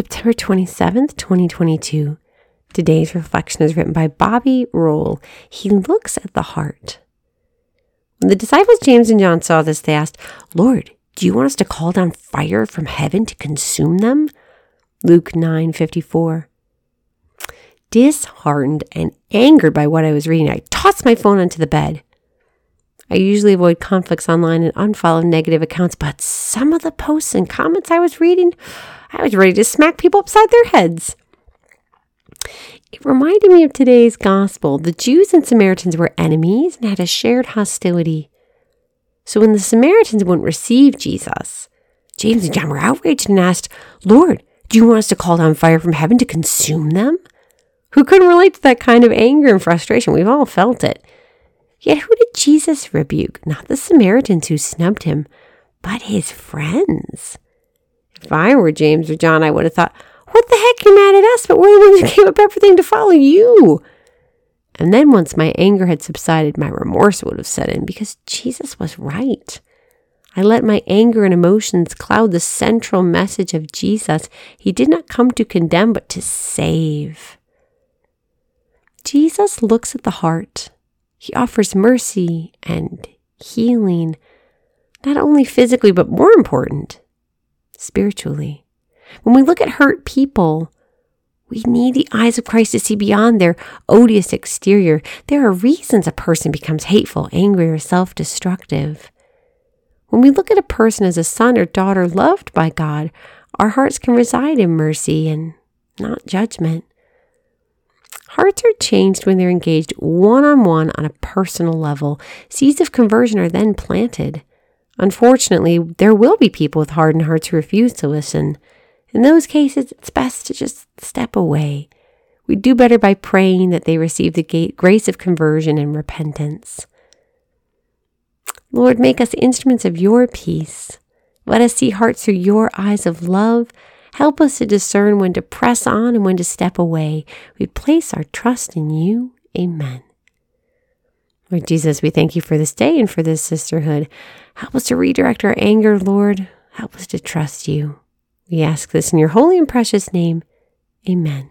September 27th, 2022. Today's reflection is written by Bobby Roll. He looks at the heart. When the disciples James and John saw this, they asked, Lord, do you want us to call down fire from heaven to consume them? Luke 9:54. Disheartened and angered by what I was reading, I tossed my phone onto the bed. I usually avoid conflicts online and unfollow negative accounts, but some of the posts and comments I was reading, I was ready to smack people upside their heads. It reminded me of today's gospel. The Jews and Samaritans were enemies and had a shared hostility. So when the Samaritans wouldn't receive Jesus, James and John were outraged and asked, Lord, do you want us to call down fire from heaven to consume them? Who couldn't relate to that kind of anger and frustration? We've all felt it. Yet who did Jesus rebuke? Not the Samaritans who snubbed him, but his friends. If I were James or John, I would have thought, what the heck, you're mad at us, but we're the ones who gave up everything to follow you. And then once my anger had subsided, my remorse would have set in because Jesus was right. I let my anger and emotions cloud the central message of Jesus. He did not come to condemn, but to save. Jesus looks at the heart. He offers mercy and healing, not only physically, but more important, spiritually. When we look at hurt people, we need the eyes of Christ to see beyond their odious exterior. There are reasons a person becomes hateful, angry, or self destructive. When we look at a person as a son or daughter loved by God, our hearts can reside in mercy and not judgment. Hearts are changed when they're engaged one on one on a personal level. Seeds of conversion are then planted. Unfortunately, there will be people with hardened hearts who refuse to listen. In those cases, it's best to just step away. We do better by praying that they receive the grace of conversion and repentance. Lord, make us instruments of your peace. Let us see hearts through your eyes of love. Help us to discern when to press on and when to step away. We place our trust in you. Amen. Lord Jesus, we thank you for this day and for this sisterhood. Help us to redirect our anger, Lord. Help us to trust you. We ask this in your holy and precious name. Amen.